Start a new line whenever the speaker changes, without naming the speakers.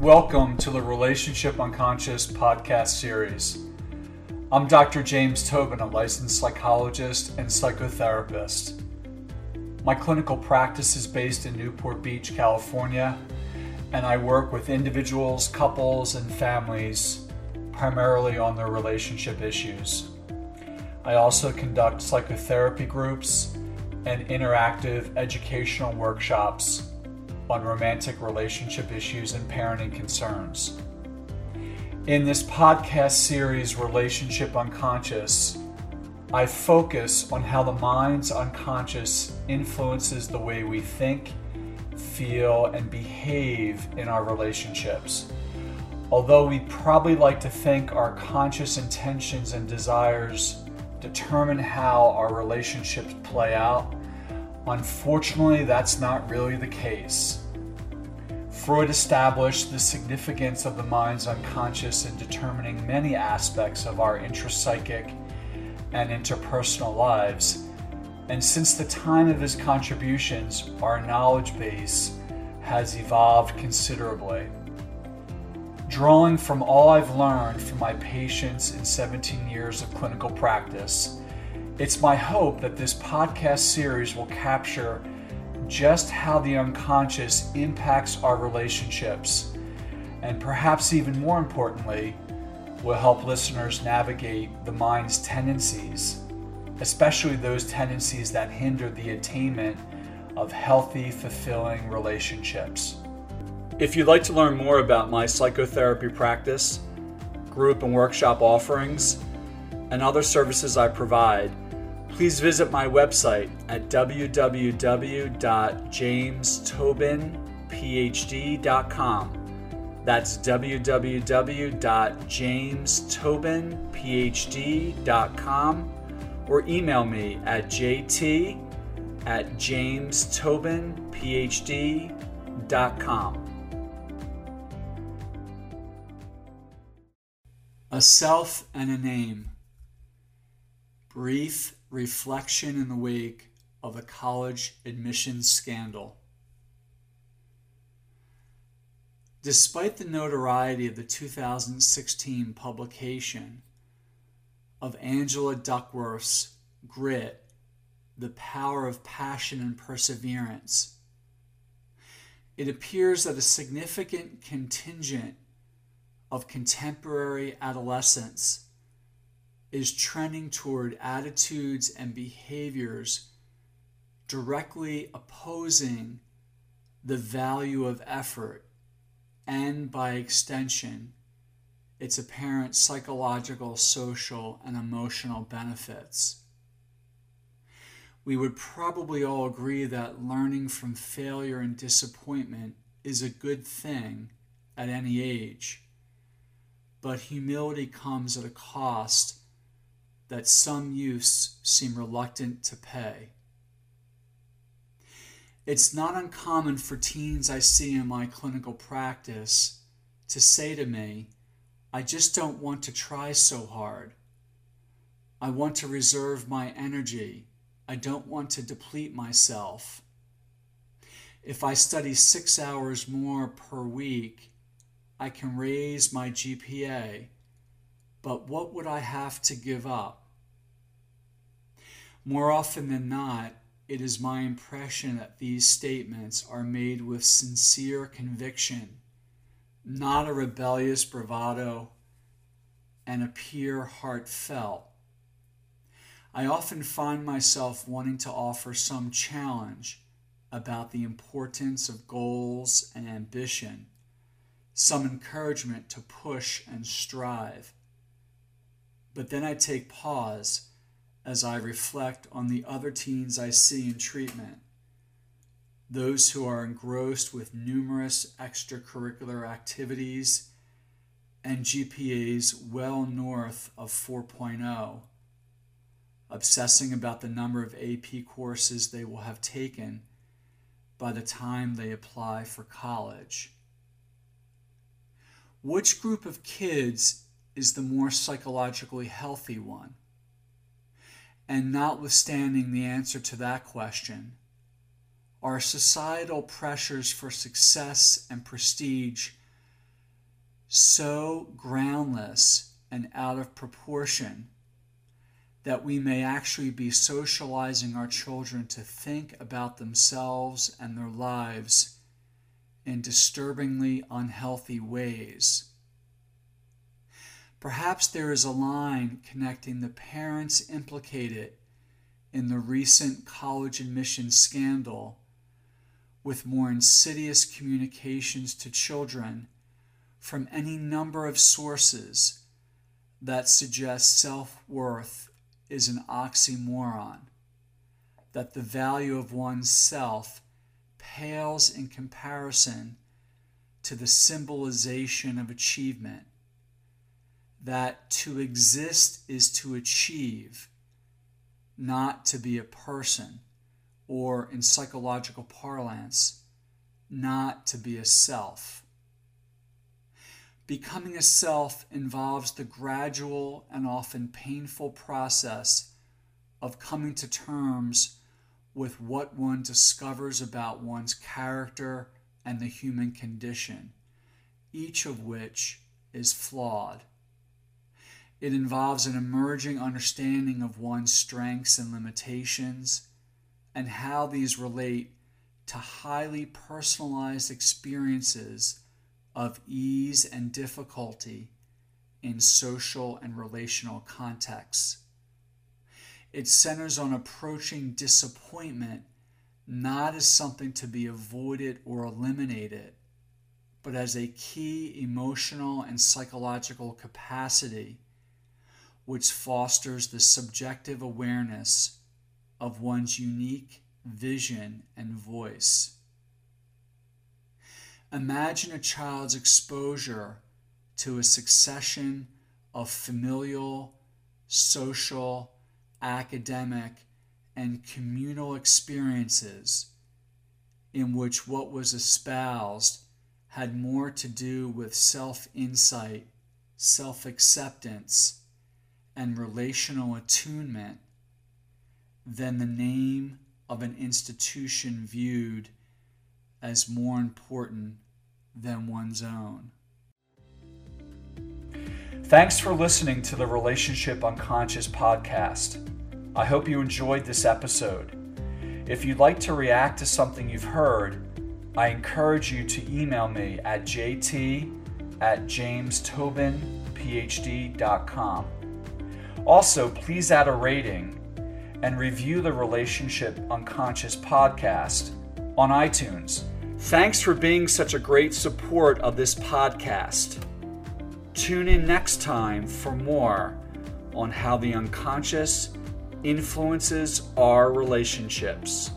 Welcome to the Relationship Unconscious podcast series. I'm Dr. James Tobin, a licensed psychologist and psychotherapist. My clinical practice is based in Newport Beach, California, and I work with individuals, couples, and families primarily on their relationship issues. I also conduct psychotherapy groups and interactive educational workshops on romantic relationship issues and parenting concerns. In this podcast series, Relationship Unconscious, I focus on how the mind's unconscious influences the way we think, feel, and behave in our relationships. Although we probably like to think our conscious intentions and desires determine how our relationships play out, unfortunately, that's not really the case. Freud established the significance of the mind's unconscious in determining many aspects of our intrapsychic and interpersonal lives. And since the time of his contributions, our knowledge base has evolved considerably. Drawing from all I've learned from my patients in 17 years of clinical practice, it's my hope that this podcast series will capture just how the unconscious impacts our relationships, and perhaps even more importantly, will help listeners navigate the mind's tendencies, especially those tendencies that hinder the attainment of healthy, fulfilling relationships. If you'd like to learn more about my psychotherapy practice, group and workshop offerings, and other services I provide, please visit my website at www.jamestobinphd.com. That's www.jamestobinphd.com or email me at jt at jamestobinphd.com. A self and a name. Brief reflection in the wake of a college admissions scandal. Despite the notoriety of the 2016 publication of Angela Duckworth's Grit, The Power of Passion and Perseverance, it appears that a significant contingent of contemporary adolescents is trending toward attitudes and behaviors directly opposing the value of effort and, by extension, its apparent psychological, social, and emotional benefits. We would probably all agree that learning from failure and disappointment is a good thing at any age, but humility comes at a cost that some youths seem reluctant to pay. It's not uncommon for teens I see in my clinical practice to say to me, I just don't want to try so hard. I want to reserve my energy. I don't want to deplete myself. If I study six hours more per week, I can raise my GPA but what would I have to give up? More often than not, it is my impression that these statements are made with sincere conviction, not a rebellious bravado, and appear heartfelt. I often find myself wanting to offer some challenge about the importance of goals and ambition, some encouragement to push and strive. But then I take pause as I reflect on the other teens I see in treatment, those who are engrossed with numerous extracurricular activities and GPAs well north of 4.0, obsessing about the number of AP courses they will have taken by the time they apply for college. Which group of kids is the more psychologically healthy one. And notwithstanding the answer to that question, our societal pressures for success and prestige so groundless and out of proportion that we may actually be socializing our children to think about themselves and their lives in disturbingly unhealthy ways. Perhaps there is a line connecting the parents implicated in the recent college admissions scandal with more insidious communications to children from any number of sources that suggest self worth is an oxymoron, that the value of one's self pales in comparison to the symbolization of achievement, that to exist is to achieve, not to be a person or in psychological parlance, not to be a self. Becoming a self involves the gradual and often painful process of coming to terms with what one discovers about one's character and the human condition, each of which is flawed. It involves an emerging understanding of one's strengths and limitations and how these relate to highly personalized experiences of ease and difficulty in social and relational contexts. It centers on approaching disappointment not as something to be avoided or eliminated, but as a key emotional and psychological capacity which fosters the subjective awareness of one's unique vision and voice. Imagine a child's exposure to a succession of familial, social, academic, and communal experiences in which what was espoused had more to do with self insight, self acceptance, and relational attunement than the name of an institution viewed as more important than one's own. Thanks for listening to the Relationship Unconscious podcast. I hope you enjoyed this episode. If you'd like to react to something you've heard, I encourage you to email me at jt at jamestobinphd.com. Also, please add a rating and review the Relationship Unconscious podcast on iTunes. Thanks for being such a great support of this podcast. Tune in next time for more on how the unconscious influences our relationships.